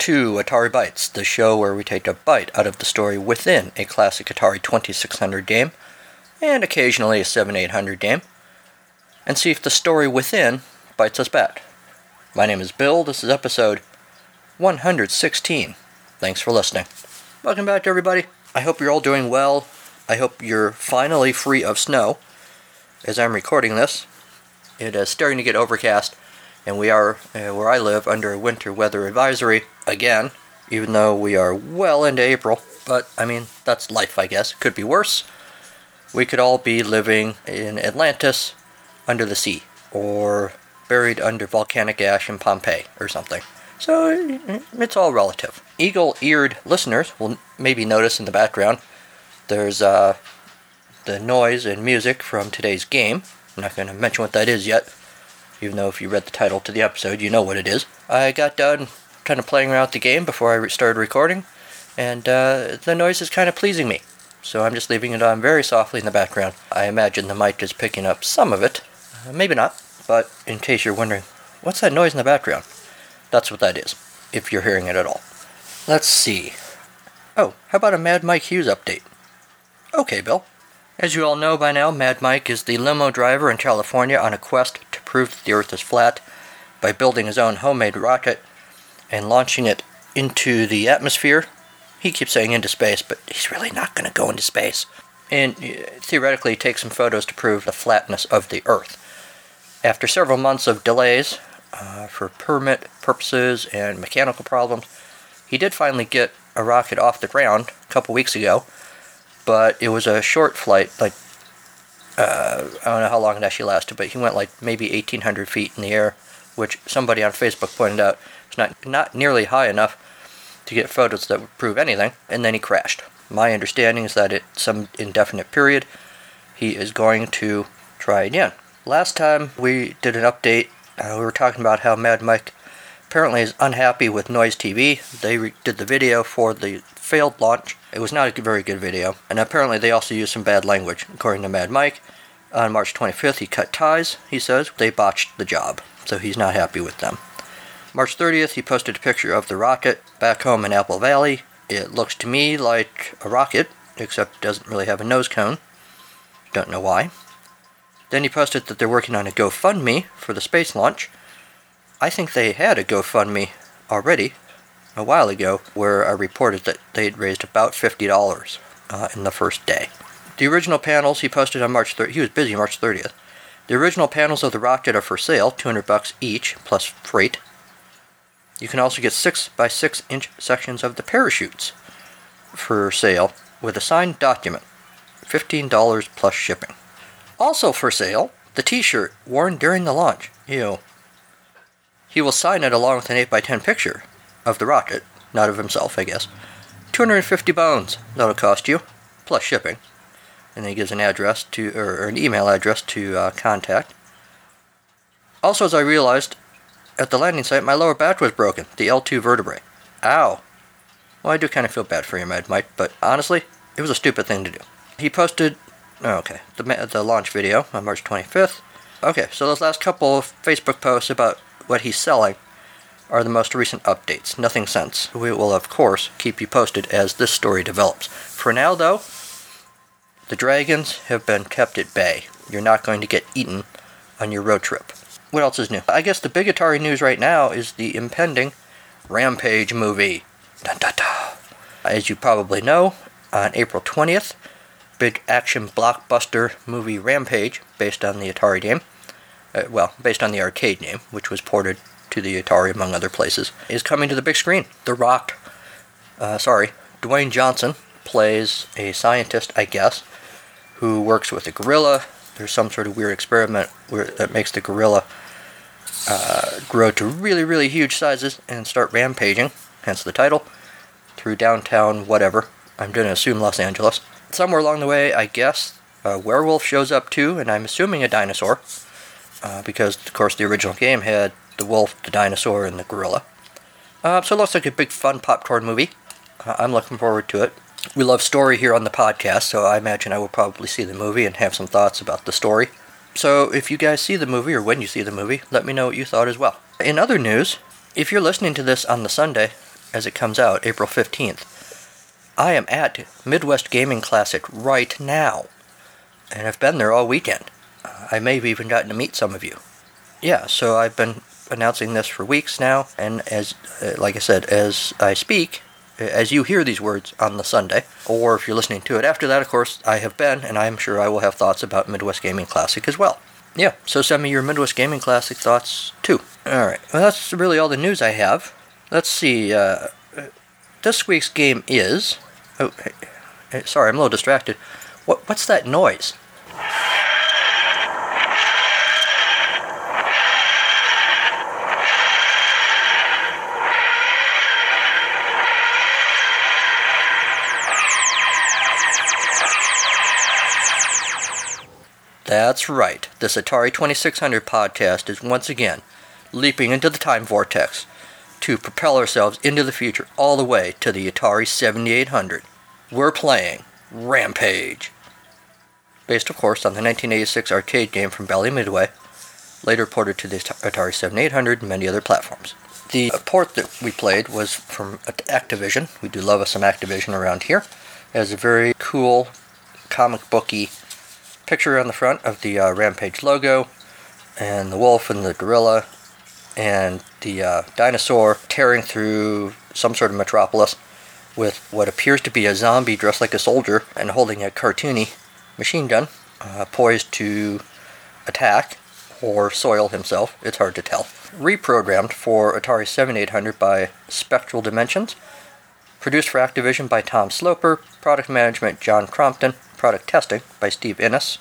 to Atari Bytes, the show where we take a bite out of the story within a classic Atari 2600 game, and occasionally a 7800 game, and see if the story within bites us back. My name is Bill, this is episode 116. Thanks for listening. Welcome back, everybody. I hope you're all doing well. I hope you're finally free of snow. As I'm recording this, it is starting to get overcast and we are, uh, where I live, under a winter weather advisory again, even though we are well into April. But, I mean, that's life, I guess. Could be worse. We could all be living in Atlantis under the sea, or buried under volcanic ash in Pompeii, or something. So, it's all relative. Eagle eared listeners will maybe notice in the background there's uh, the noise and music from today's game. I'm not going to mention what that is yet even though if you read the title to the episode, you know what it is. I got done kind of playing around with the game before I started recording, and uh, the noise is kind of pleasing me. So I'm just leaving it on very softly in the background. I imagine the mic is picking up some of it. Uh, maybe not, but in case you're wondering, what's that noise in the background? That's what that is, if you're hearing it at all. Let's see. Oh, how about a Mad Mike Hughes update? Okay, Bill. As you all know by now, Mad Mike is the limo driver in California on a quest to prove that the Earth is flat by building his own homemade rocket and launching it into the atmosphere. He keeps saying into space, but he's really not going to go into space. And uh, theoretically, take some photos to prove the flatness of the Earth. After several months of delays uh, for permit purposes and mechanical problems, he did finally get a rocket off the ground a couple weeks ago but it was a short flight, like uh, I don't know how long it actually lasted, but he went like maybe 1,800 feet in the air, which somebody on Facebook pointed out is not not nearly high enough to get photos that would prove anything. And then he crashed. My understanding is that at some indefinite period, he is going to try again. Last time we did an update, uh, we were talking about how Mad Mike apparently is unhappy with Noise TV. They re- did the video for the failed launch. It was not a very good video, and apparently they also used some bad language, according to Mad Mike. On March 25th, he cut ties, he says. They botched the job, so he's not happy with them. March 30th, he posted a picture of the rocket back home in Apple Valley. It looks to me like a rocket, except it doesn't really have a nose cone. Don't know why. Then he posted that they're working on a GoFundMe for the space launch. I think they had a GoFundMe already, a while ago where I reported that they'd raised about $50 uh, in the first day. The original panels he posted on March 30th, he was busy March 30th. The original panels of the rocket are for sale, 200 bucks each, plus freight. You can also get 6 by 6 inch sections of the parachutes for sale with a signed document, $15 plus shipping. Also for sale, the t shirt worn during the launch. Ew. He will sign it along with an 8 by 10 picture of the rocket, not of himself, I guess. 250 bones, that'll cost you, plus shipping. And then he gives an address to, or, an email address to uh, contact. Also, as I realized, at the landing site, my lower back was broken, the L2 vertebrae. Ow. Well, I do kind of feel bad for you, Mad Mike, but honestly, it was a stupid thing to do. He posted, oh, okay, the, the launch video on March 25th. Okay, so those last couple of Facebook posts about what he's selling are the most recent updates. Nothing since. We will, of course, keep you posted as this story develops. For now, though, the dragons have been kept at bay. You're not going to get eaten on your road trip. What else is new? I guess the big Atari news right now is the impending Rampage movie. Dun, dun, dun. As you probably know, on April 20th, big action blockbuster movie Rampage, based on the Atari game, uh, well, based on the arcade game, which was ported to the Atari, among other places, is coming to the big screen. The Rock, uh, sorry, Dwayne Johnson plays a scientist, I guess, who works with a gorilla. There's some sort of weird experiment where, that makes the gorilla uh, grow to really, really huge sizes and start rampaging, hence the title, through downtown whatever. I'm going to assume Los Angeles. Somewhere along the way, I guess, a werewolf shows up too, and I'm assuming a dinosaur. Uh, because, of course, the original game had the wolf, the dinosaur, and the gorilla. Uh, so it looks like a big fun popcorn movie. Uh, I'm looking forward to it. We love story here on the podcast, so I imagine I will probably see the movie and have some thoughts about the story. So if you guys see the movie, or when you see the movie, let me know what you thought as well. In other news, If you're listening to this on the Sunday, as it comes out, April 15th, I am at Midwest Gaming Classic right now. And I've been there all weekend. Uh, I may have even gotten to meet some of you. Yeah, so I've been announcing this for weeks now, and as, uh, like I said, as I speak, as you hear these words on the Sunday, or if you're listening to it after that, of course, I have been, and I'm sure I will have thoughts about Midwest Gaming Classic as well. Yeah, so send me your Midwest Gaming Classic thoughts too. Alright, well, that's really all the news I have. Let's see, uh, this week's game is. Oh, sorry, I'm a little distracted. What, what's that noise? That's right. This Atari 2600 podcast is once again leaping into the time vortex to propel ourselves into the future all the way to the Atari 7800. We're playing Rampage. Based, of course, on the 1986 arcade game from Bally Midway, later ported to the Atari 7800 and many other platforms. The port that we played was from Activision. We do love us some Activision around here. It has a very cool comic booky picture on the front of the uh, Rampage logo, and the wolf and the gorilla, and the uh, dinosaur tearing through some sort of metropolis with what appears to be a zombie dressed like a soldier and holding a cartoony machine gun, uh, poised to attack or soil himself. It's hard to tell. Reprogrammed for Atari 7800 by Spectral Dimensions. Produced for Activision by Tom Sloper. Product management John Crompton product testing by Steve Innes,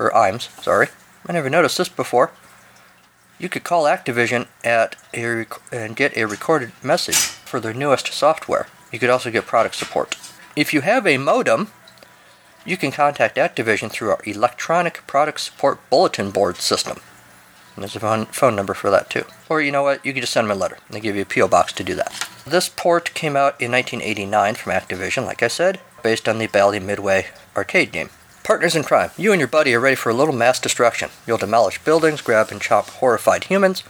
or Imes, sorry. I never noticed this before. You could call Activision at a rec- and get a recorded message for their newest software. You could also get product support. If you have a modem, you can contact Activision through our Electronic Product Support Bulletin Board system. And there's a phone, phone number for that too. Or you know what? You can just send them a letter. They give you a P.O. box to do that. This port came out in 1989 from Activision, like I said, based on the Bally Midway arcade game. Partners in crime, you and your buddy are ready for a little mass destruction. You'll demolish buildings, grab and chop horrified humans,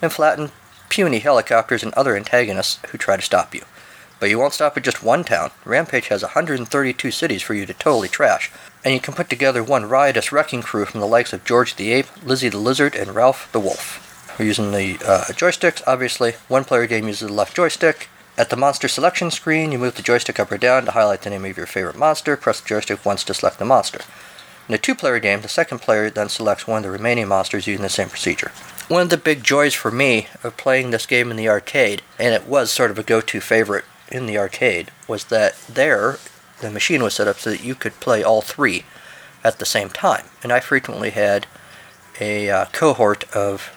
and flatten puny helicopters and other antagonists who try to stop you. But you won't stop at just one town. Rampage has 132 cities for you to totally trash, and you can put together one riotous wrecking crew from the likes of George the Ape, Lizzie the Lizard, and Ralph the Wolf. We're using the uh, joysticks, obviously. One player game uses the left joystick, at the monster selection screen, you move the joystick up or down to highlight the name of your favorite monster. Press the joystick once to select the monster. In a two player game, the second player then selects one of the remaining monsters using the same procedure. One of the big joys for me of playing this game in the arcade, and it was sort of a go to favorite in the arcade, was that there the machine was set up so that you could play all three at the same time. And I frequently had a uh, cohort of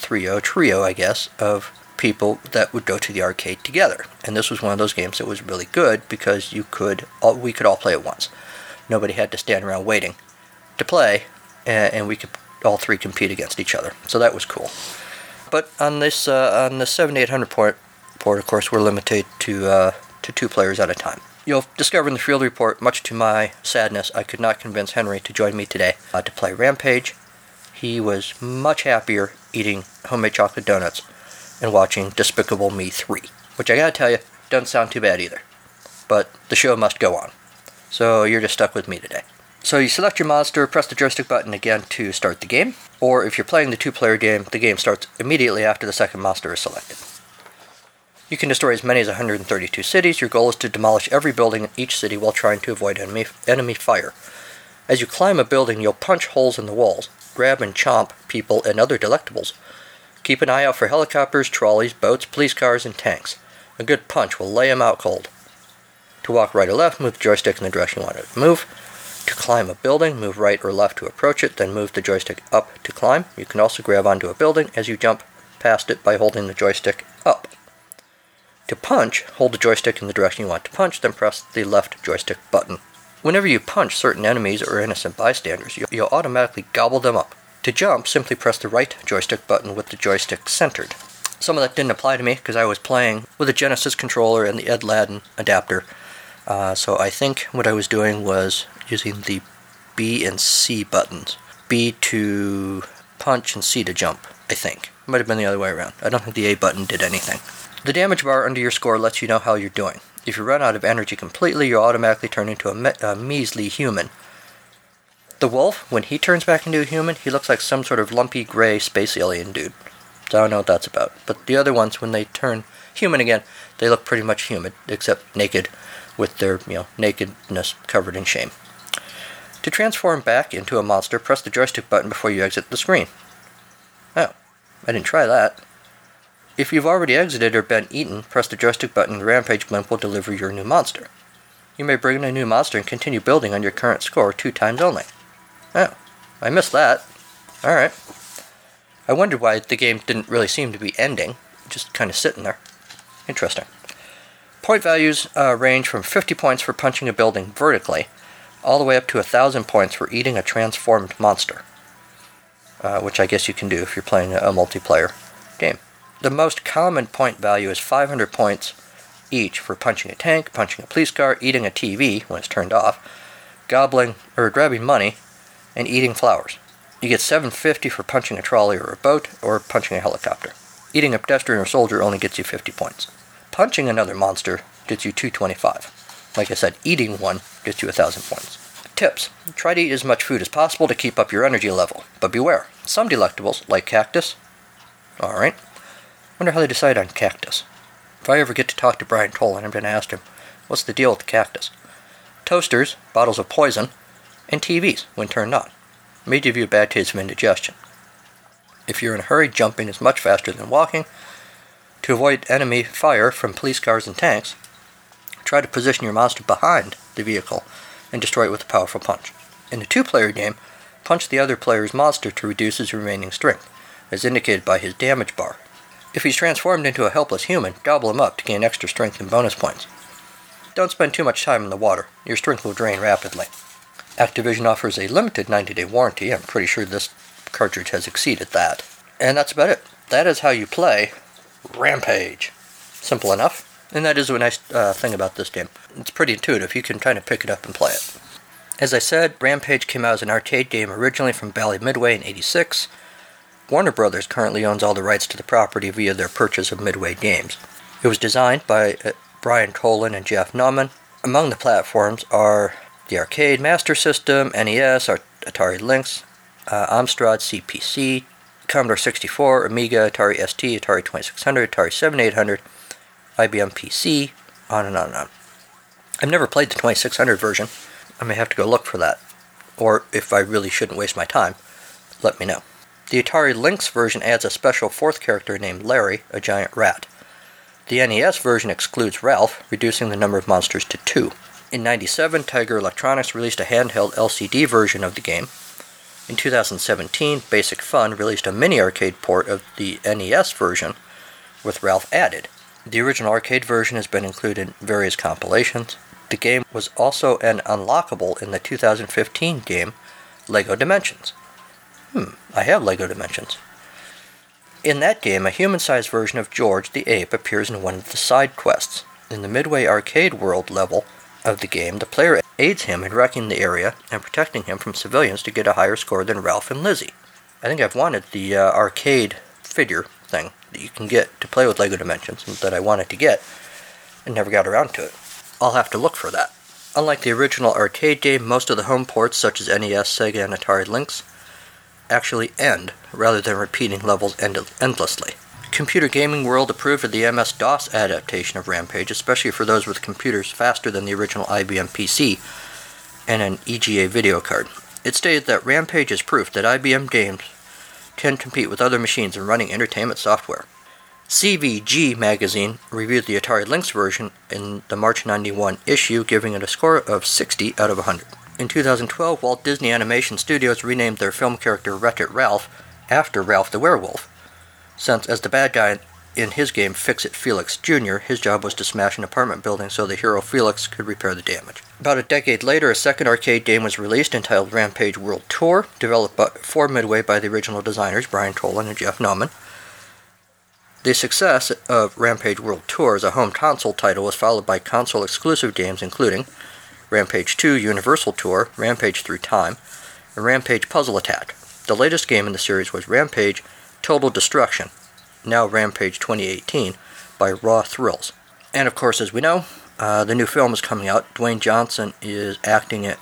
trio, trio, I guess, of people that would go to the arcade together. And this was one of those games that was really good because you could all, we could all play at once. Nobody had to stand around waiting to play, and, and we could all three compete against each other. So that was cool. But on this uh, on the 7800 port, port, of course, we're limited to uh, to two players at a time. You'll discover in the field report, much to my sadness, I could not convince Henry to join me today uh, to play Rampage. He was much happier eating homemade chocolate donuts and watching Despicable Me 3, which I gotta tell you, doesn't sound too bad either. But the show must go on. So you're just stuck with me today. So you select your monster, press the joystick button again to start the game, or if you're playing the two player game, the game starts immediately after the second monster is selected. You can destroy as many as 132 cities. Your goal is to demolish every building in each city while trying to avoid enemy, enemy fire. As you climb a building, you'll punch holes in the walls, grab and chomp people and other delectables, Keep an eye out for helicopters, trolleys, boats, police cars, and tanks. A good punch will lay 'em out cold. To walk right or left, move the joystick in the direction you want to move. To climb a building, move right or left to approach it, then move the joystick up to climb. You can also grab onto a building as you jump past it by holding the joystick up. To punch, hold the joystick in the direction you want to punch, then press the left joystick button. Whenever you punch certain enemies or innocent bystanders, you'll automatically gobble them up. To jump, simply press the right joystick button with the joystick centered. Some of that didn't apply to me because I was playing with a Genesis controller and the Edladdin adapter. Uh, so I think what I was doing was using the B and C buttons. B to punch and C to jump, I think. Might have been the other way around. I don't think the A button did anything. The damage bar under your score lets you know how you're doing. If you run out of energy completely, you automatically turn into a, me- a measly human. The wolf, when he turns back into a human, he looks like some sort of lumpy gray space alien dude. So I don't know what that's about. But the other ones, when they turn human again, they look pretty much human, except naked, with their you know nakedness covered in shame. To transform back into a monster, press the joystick button before you exit the screen. Oh, I didn't try that. If you've already exited or been eaten, press the joystick button and the Rampage blimp will deliver your new monster. You may bring in a new monster and continue building on your current score two times only. Oh, I missed that. Alright. I wondered why the game didn't really seem to be ending, just kind of sitting there. Interesting. Point values uh, range from 50 points for punching a building vertically, all the way up to 1,000 points for eating a transformed monster. Uh, which I guess you can do if you're playing a multiplayer game. The most common point value is 500 points each for punching a tank, punching a police car, eating a TV when it's turned off, gobbling or grabbing money, and eating flowers. You get 750 for punching a trolley or a boat or punching a helicopter. Eating a pedestrian or soldier only gets you 50 points. Punching another monster gets you 225. Like I said, eating one gets you 1000 points. Tips. Try to eat as much food as possible to keep up your energy level, but beware. Some delectables, like cactus, alright. Wonder how they decide on cactus. If I ever get to talk to Brian Colin, I'm going to ask him, what's the deal with cactus? Toasters, bottles of poison, and TVs when turned on. May give you a bad taste of indigestion. If you're in a hurry, jumping is much faster than walking. To avoid enemy fire from police cars and tanks, try to position your monster behind the vehicle and destroy it with a powerful punch. In a two player game, punch the other player's monster to reduce his remaining strength, as indicated by his damage bar. If he's transformed into a helpless human, gobble him up to gain extra strength and bonus points. Don't spend too much time in the water, your strength will drain rapidly. Activision offers a limited 90 day warranty. I'm pretty sure this cartridge has exceeded that. And that's about it. That is how you play Rampage. Simple enough. And that is a nice uh, thing about this game. It's pretty intuitive. You can kind of pick it up and play it. As I said, Rampage came out as an arcade game originally from Bally Midway in 86. Warner Brothers currently owns all the rights to the property via their purchase of Midway Games. It was designed by uh, Brian Colin and Jeff Nauman. Among the platforms are the Arcade Master System, NES, Atari Lynx, uh, Amstrad CPC, Commodore 64, Amiga, Atari ST, Atari 2600, Atari 7800, IBM PC, on and on and on. I've never played the 2600 version. I may have to go look for that. Or if I really shouldn't waste my time, let me know. The Atari Lynx version adds a special fourth character named Larry, a giant rat. The NES version excludes Ralph, reducing the number of monsters to two. In 97, Tiger Electronics released a handheld LCD version of the game. In 2017, Basic Fun released a mini arcade port of the NES version with Ralph added. The original arcade version has been included in various compilations. The game was also an unlockable in the 2015 game Lego Dimensions. Hmm, I have Lego Dimensions. In that game, a human sized version of George the Ape appears in one of the side quests. In the Midway Arcade World level, of the game, the player aids him in wrecking the area and protecting him from civilians to get a higher score than Ralph and Lizzie. I think I've wanted the uh, arcade figure thing that you can get to play with LEGO Dimensions that I wanted to get and never got around to it. I'll have to look for that. Unlike the original arcade game, most of the home ports, such as NES, Sega, and Atari Lynx, actually end rather than repeating levels end- endlessly. Computer Gaming World approved of the MS DOS adaptation of Rampage, especially for those with computers faster than the original IBM PC and an EGA video card. It stated that Rampage is proof that IBM games can compete with other machines in running entertainment software. CVG magazine reviewed the Atari Lynx version in the March 91 issue, giving it a score of 60 out of 100. In 2012, Walt Disney Animation Studios renamed their film character Wreck It Ralph after Ralph the Werewolf since as the bad guy in his game Fix It Felix Jr., his job was to smash an apartment building so the hero Felix could repair the damage. About a decade later, a second arcade game was released entitled Rampage World Tour, developed for Midway by the original designers Brian Colin and Jeff Nauman. The success of Rampage World Tour as a home console title was followed by console exclusive games including Rampage 2 Universal Tour, Rampage Through Time, and Rampage Puzzle Attack. The latest game in the series was Rampage Total Destruction, now Rampage 2018, by Raw Thrills. And of course, as we know, uh, the new film is coming out. Dwayne Johnson is acting it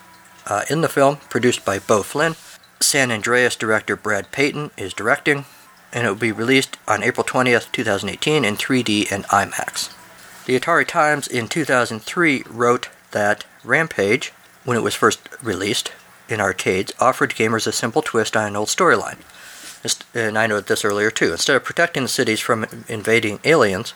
uh, in the film, produced by Beau Flynn. San Andreas director Brad Peyton is directing, and it will be released on April 20th, 2018 in 3D and IMAX. The Atari Times in 2003 wrote that Rampage, when it was first released in arcades, offered gamers a simple twist on an old storyline. Uh, and I noted this earlier too. Instead of protecting the cities from invading aliens,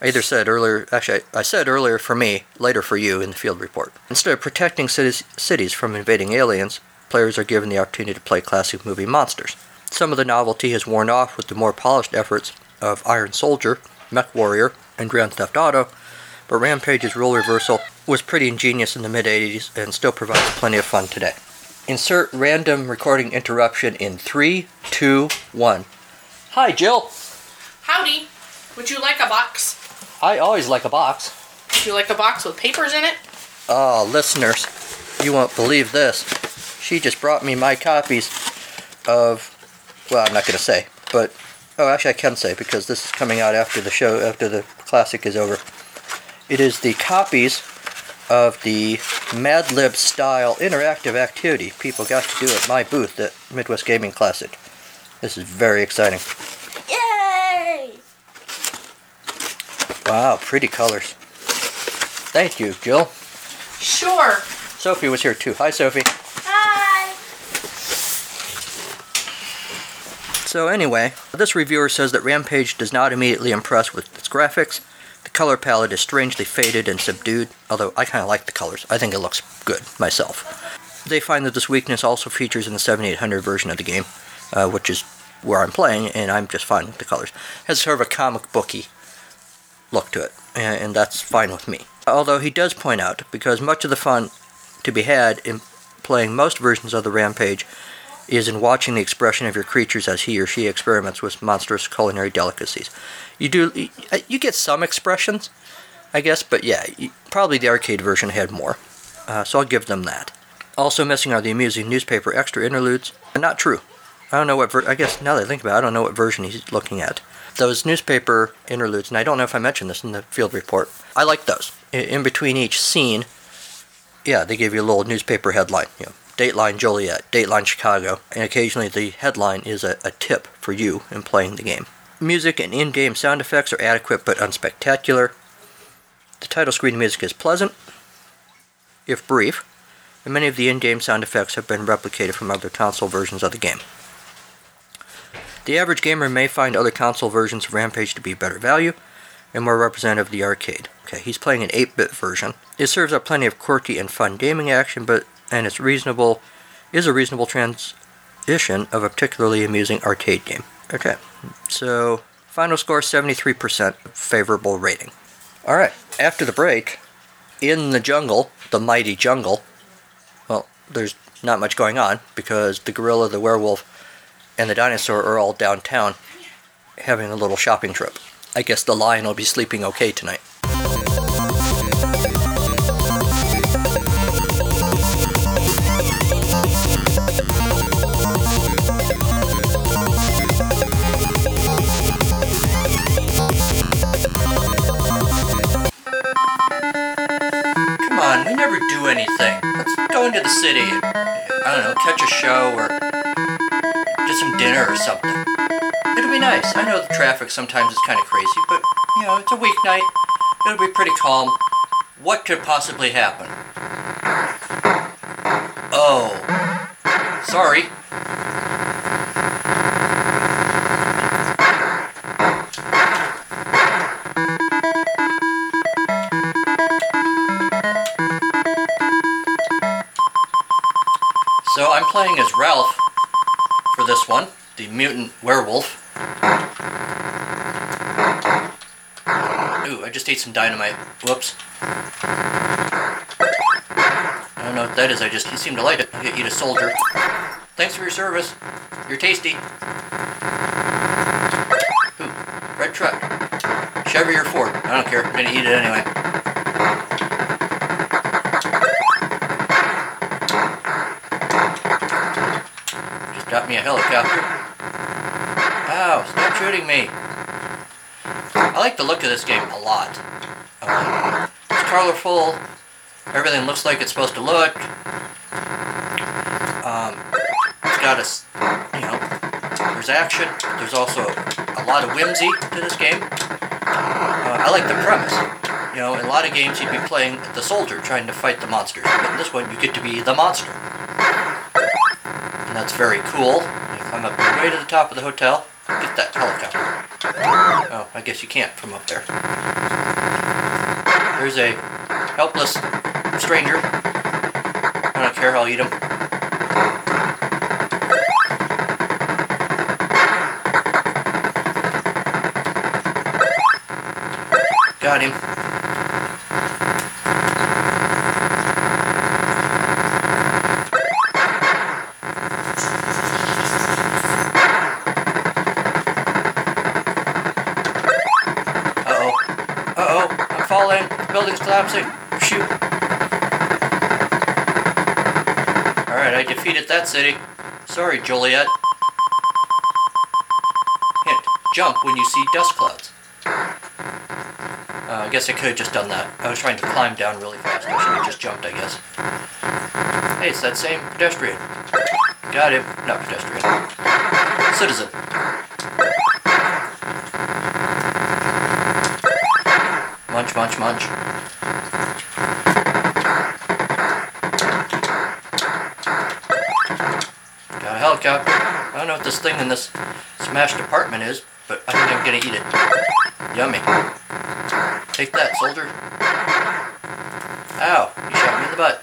I either said earlier, actually, I said earlier for me, later for you in the field report. Instead of protecting cities, cities from invading aliens, players are given the opportunity to play classic movie monsters. Some of the novelty has worn off with the more polished efforts of Iron Soldier, Mech Warrior, and Grand Theft Auto, but Rampage's role reversal was pretty ingenious in the mid 80s and still provides plenty of fun today. Insert random recording interruption in three, two, one. Hi, Jill. Howdy. Would you like a box? I always like a box. Would you like a box with papers in it? Oh, listeners, you won't believe this. She just brought me my copies of. Well, I'm not going to say, but. Oh, actually, I can say because this is coming out after the show, after the classic is over. It is the copies of the Mad Lib style interactive activity people got to do at my booth at Midwest Gaming Classic. This is very exciting. Yay! Wow, pretty colors. Thank you, Jill. Sure. Sophie was here too. Hi, Sophie. Hi. So, anyway, this reviewer says that Rampage does not immediately impress with its graphics. The color palette is strangely faded and subdued, although I kind of like the colors. I think it looks good myself. They find that this weakness also features in the 7800 version of the game, uh, which is where I'm playing, and I'm just fine with the colors. It has sort of a comic booky look to it, and, and that's fine with me. Although he does point out, because much of the fun to be had in playing most versions of the Rampage is in watching the expression of your creatures as he or she experiments with monstrous culinary delicacies. You do you get some expressions, I guess, but yeah, probably the arcade version had more. Uh, so I'll give them that. Also missing are the amusing newspaper extra interludes. Not true. I don't know what. Ver- I guess now that I think about it, I don't know what version he's looking at. Those newspaper interludes, and I don't know if I mentioned this in the field report. I like those. In, in between each scene, yeah, they give you a little newspaper headline. You know, Dateline Joliet, Dateline Chicago, and occasionally the headline is a, a tip for you in playing the game. Music and in game sound effects are adequate but unspectacular. The title screen music is pleasant, if brief, and many of the in game sound effects have been replicated from other console versions of the game. The average gamer may find other console versions of Rampage to be better value and more representative of the arcade. Okay, he's playing an 8-bit version. It serves up plenty of quirky and fun gaming action, but and it's reasonable is a reasonable transition of a particularly amusing arcade game. Okay, so final score 73% favorable rating. All right, after the break, in the jungle, the mighty jungle. Well, there's not much going on because the gorilla, the werewolf, and the dinosaur are all downtown having a little shopping trip. I guess the lion will be sleeping okay tonight. City. I don't know, catch a show or get some dinner or something. It'll be nice. I know the traffic sometimes is kind of crazy, but you know, it's a weeknight. It'll be pretty calm. What could possibly happen? Oh. Sorry. Playing as Ralph for this one, the mutant werewolf. Ooh, I just ate some dynamite. Whoops. I don't know what that is. I just seem to like it. You eat a soldier. Thanks for your service. You're tasty. Ooh, red truck. Chevy or Ford. I don't care. I'm gonna eat it anyway. Helicopter. Ow, stop shooting me. I like the look of this game a lot. Um, it's colorful. Everything looks like it's supposed to look. Um, it's got a, you know, there's action. There's also a lot of whimsy to this game. Uh, I like the premise. You know, in a lot of games you'd be playing the soldier trying to fight the monsters, but in this one you get to be the monster. And that's very cool. Way to the top of the hotel, get that helicopter. Oh, I guess you can't from up there. There's a helpless stranger. I don't care, I'll eat him. Got him. Collapsing. Shoot. Alright, I defeated that city. Sorry, Joliet. Hint. Jump when you see dust clouds. Uh, I guess I could have just done that. I was trying to climb down really fast. I should have just jumped, I guess. Hey, it's that same pedestrian. Got him. Not pedestrian. Citizen. Munch, munch, munch. Helicopter. I don't know what this thing in this smashed apartment is, but I think I'm gonna eat it. Yummy. Take that, soldier. Ow, you shot me in the butt.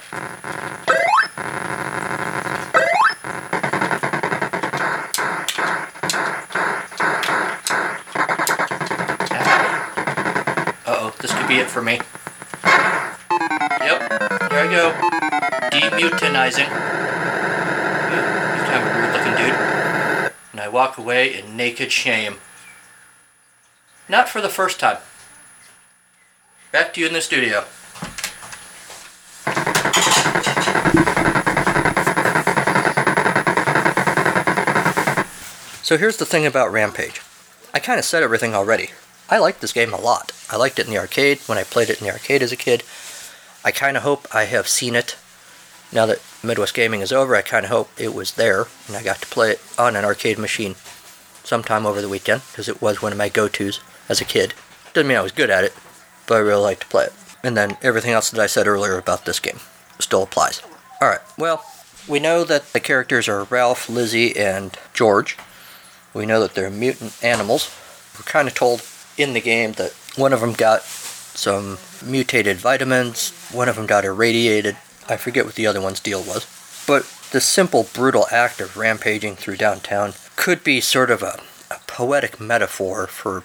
Uh oh, this could be it for me. Yep, here I go. Demutinizing. Ooh, He's kind of a weird looking dude. And I walk away in naked shame. Not for the first time. Back to you in the studio. So here's the thing about Rampage. I kind of said everything already. I liked this game a lot. I liked it in the arcade when I played it in the arcade as a kid. I kind of hope I have seen it. Now that Midwest Gaming is over, I kind of hope it was there and I got to play it on an arcade machine sometime over the weekend because it was one of my go tos as a kid. Doesn't mean I was good at it, but I really liked to play it. And then everything else that I said earlier about this game still applies. Alright, well, we know that the characters are Ralph, Lizzie, and George. We know that they're mutant animals. We're kind of told in the game that one of them got some mutated vitamins, one of them got irradiated. I forget what the other one's deal was. But the simple, brutal act of rampaging through downtown could be sort of a, a poetic metaphor for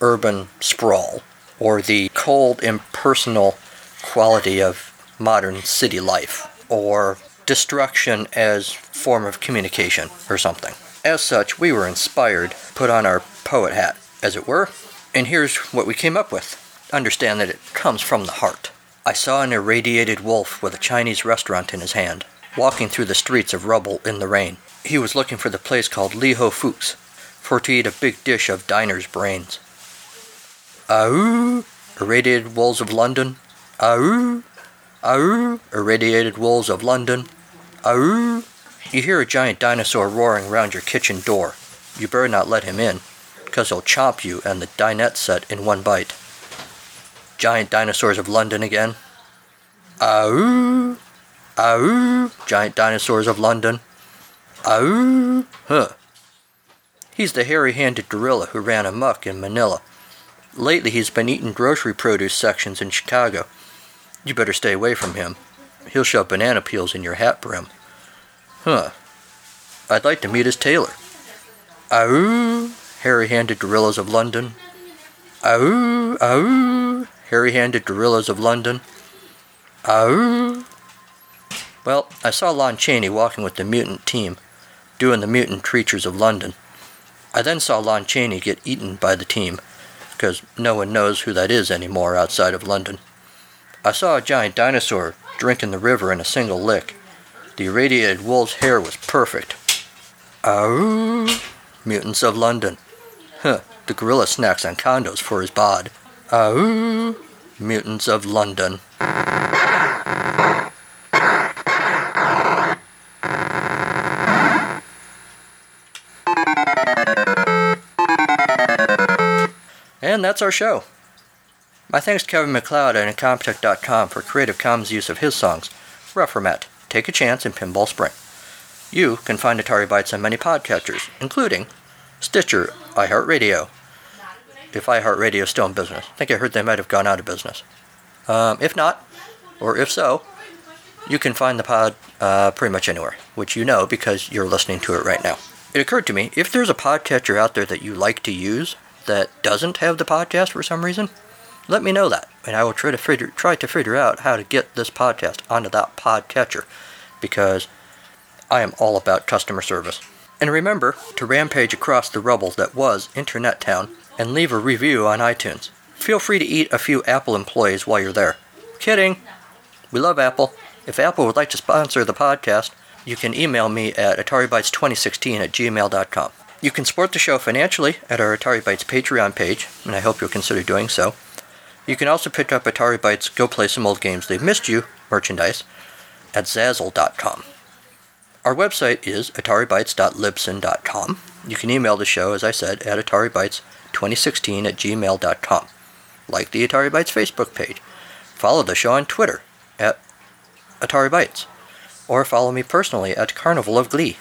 urban sprawl or the cold, impersonal quality of modern city life or destruction as form of communication or something. As such, we were inspired, put on our poet hat, as it were, and here's what we came up with. Understand that it comes from the heart. I saw an irradiated wolf with a Chinese restaurant in his hand, walking through the streets of rubble in the rain. He was looking for the place called Lee Ho Fook's, for to eat a big dish of diner's brains. Ahoo! Irradiated wolves of London. Ahoo! Ahoo! Irradiated wolves of London. Ahoo! You hear a giant dinosaur roaring round your kitchen door. You better not let him in, 'cause he'll chomp you and the dinette set in one bite. Giant dinosaurs of London again. Ahoo! Ahoo! Giant dinosaurs of London. Ahoo! Huh. He's the hairy handed gorilla who ran amuck in Manila. Lately he's been eating grocery produce sections in Chicago. You better stay away from him. He'll shove banana peels in your hat brim. Huh. I'd like to meet his tailor. Ahoo! Hairy handed gorillas of London. Ahoo! Ahoo! Hairy handed gorillas of London. Ahoo! Well, I saw Lon Chaney walking with the mutant team, doing the mutant creatures of London. I then saw Lon Chaney get eaten by the team, because no one knows who that is anymore outside of London. I saw a giant dinosaur drinking the river in a single lick. The irradiated wolf's hair was perfect. Ahoo! Mutants of London. Huh, the gorilla snacks on condos for his bod. Ahoo! Mutants of London. And that's our show. My thanks to Kevin MacLeod at Incompetech.com for Creative Commons use of his songs, Reformat, Take a Chance, and Pinball Spring. You can find Atari Bytes on many podcatchers, including Stitcher, iHeartRadio. If iHeartRadio is still in business. I think I heard they might have gone out of business. Um, if not, or if so, you can find the pod uh, pretty much anywhere, which you know because you're listening to it right now. It occurred to me if there's a podcatcher out there that you like to use that doesn't have the podcast for some reason, let me know that, and I will try to figure try to figure out how to get this podcast onto that podcatcher, because I am all about customer service. And remember to rampage across the rubble that was Internet Town and leave a review on iTunes. Feel free to eat a few Apple employees while you're there. Kidding. We love Apple. If Apple would like to sponsor the podcast, you can email me at ataribytes2016 at gmail.com. You can support the show financially at our Atari Bytes Patreon page, and I hope you'll consider doing so. You can also pick up Atari Bytes Go Play Some Old Games They've Missed You merchandise at Zazzle.com. Our website is ataribytes.libsyn.com. You can email the show, as I said, at ataribytes2016 at gmail.com. Like the Atari Bytes Facebook page. Follow the show on Twitter at Atari Bytes. Or follow me personally at Carnival of Glee.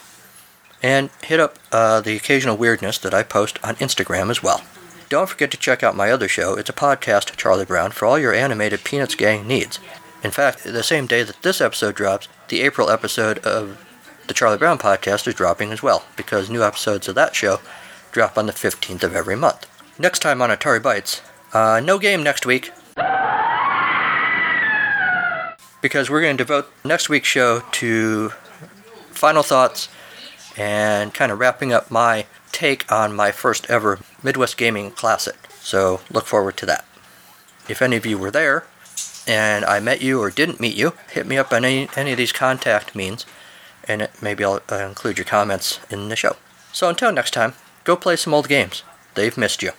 And hit up uh, the occasional weirdness that I post on Instagram as well. Don't forget to check out my other show. It's a podcast, Charlie Brown, for all your animated Peanuts gang needs. In fact, the same day that this episode drops, the April episode of the Charlie Brown podcast is dropping as well, because new episodes of that show drop on the 15th of every month. Next time on Atari Bytes, uh, no game next week. Because we're going to devote next week's show to final thoughts and kind of wrapping up my take on my first ever Midwest Gaming Classic. So look forward to that. If any of you were there and I met you or didn't meet you, hit me up on any, any of these contact means and it, maybe I'll uh, include your comments in the show. So until next time, go play some old games. They've missed you.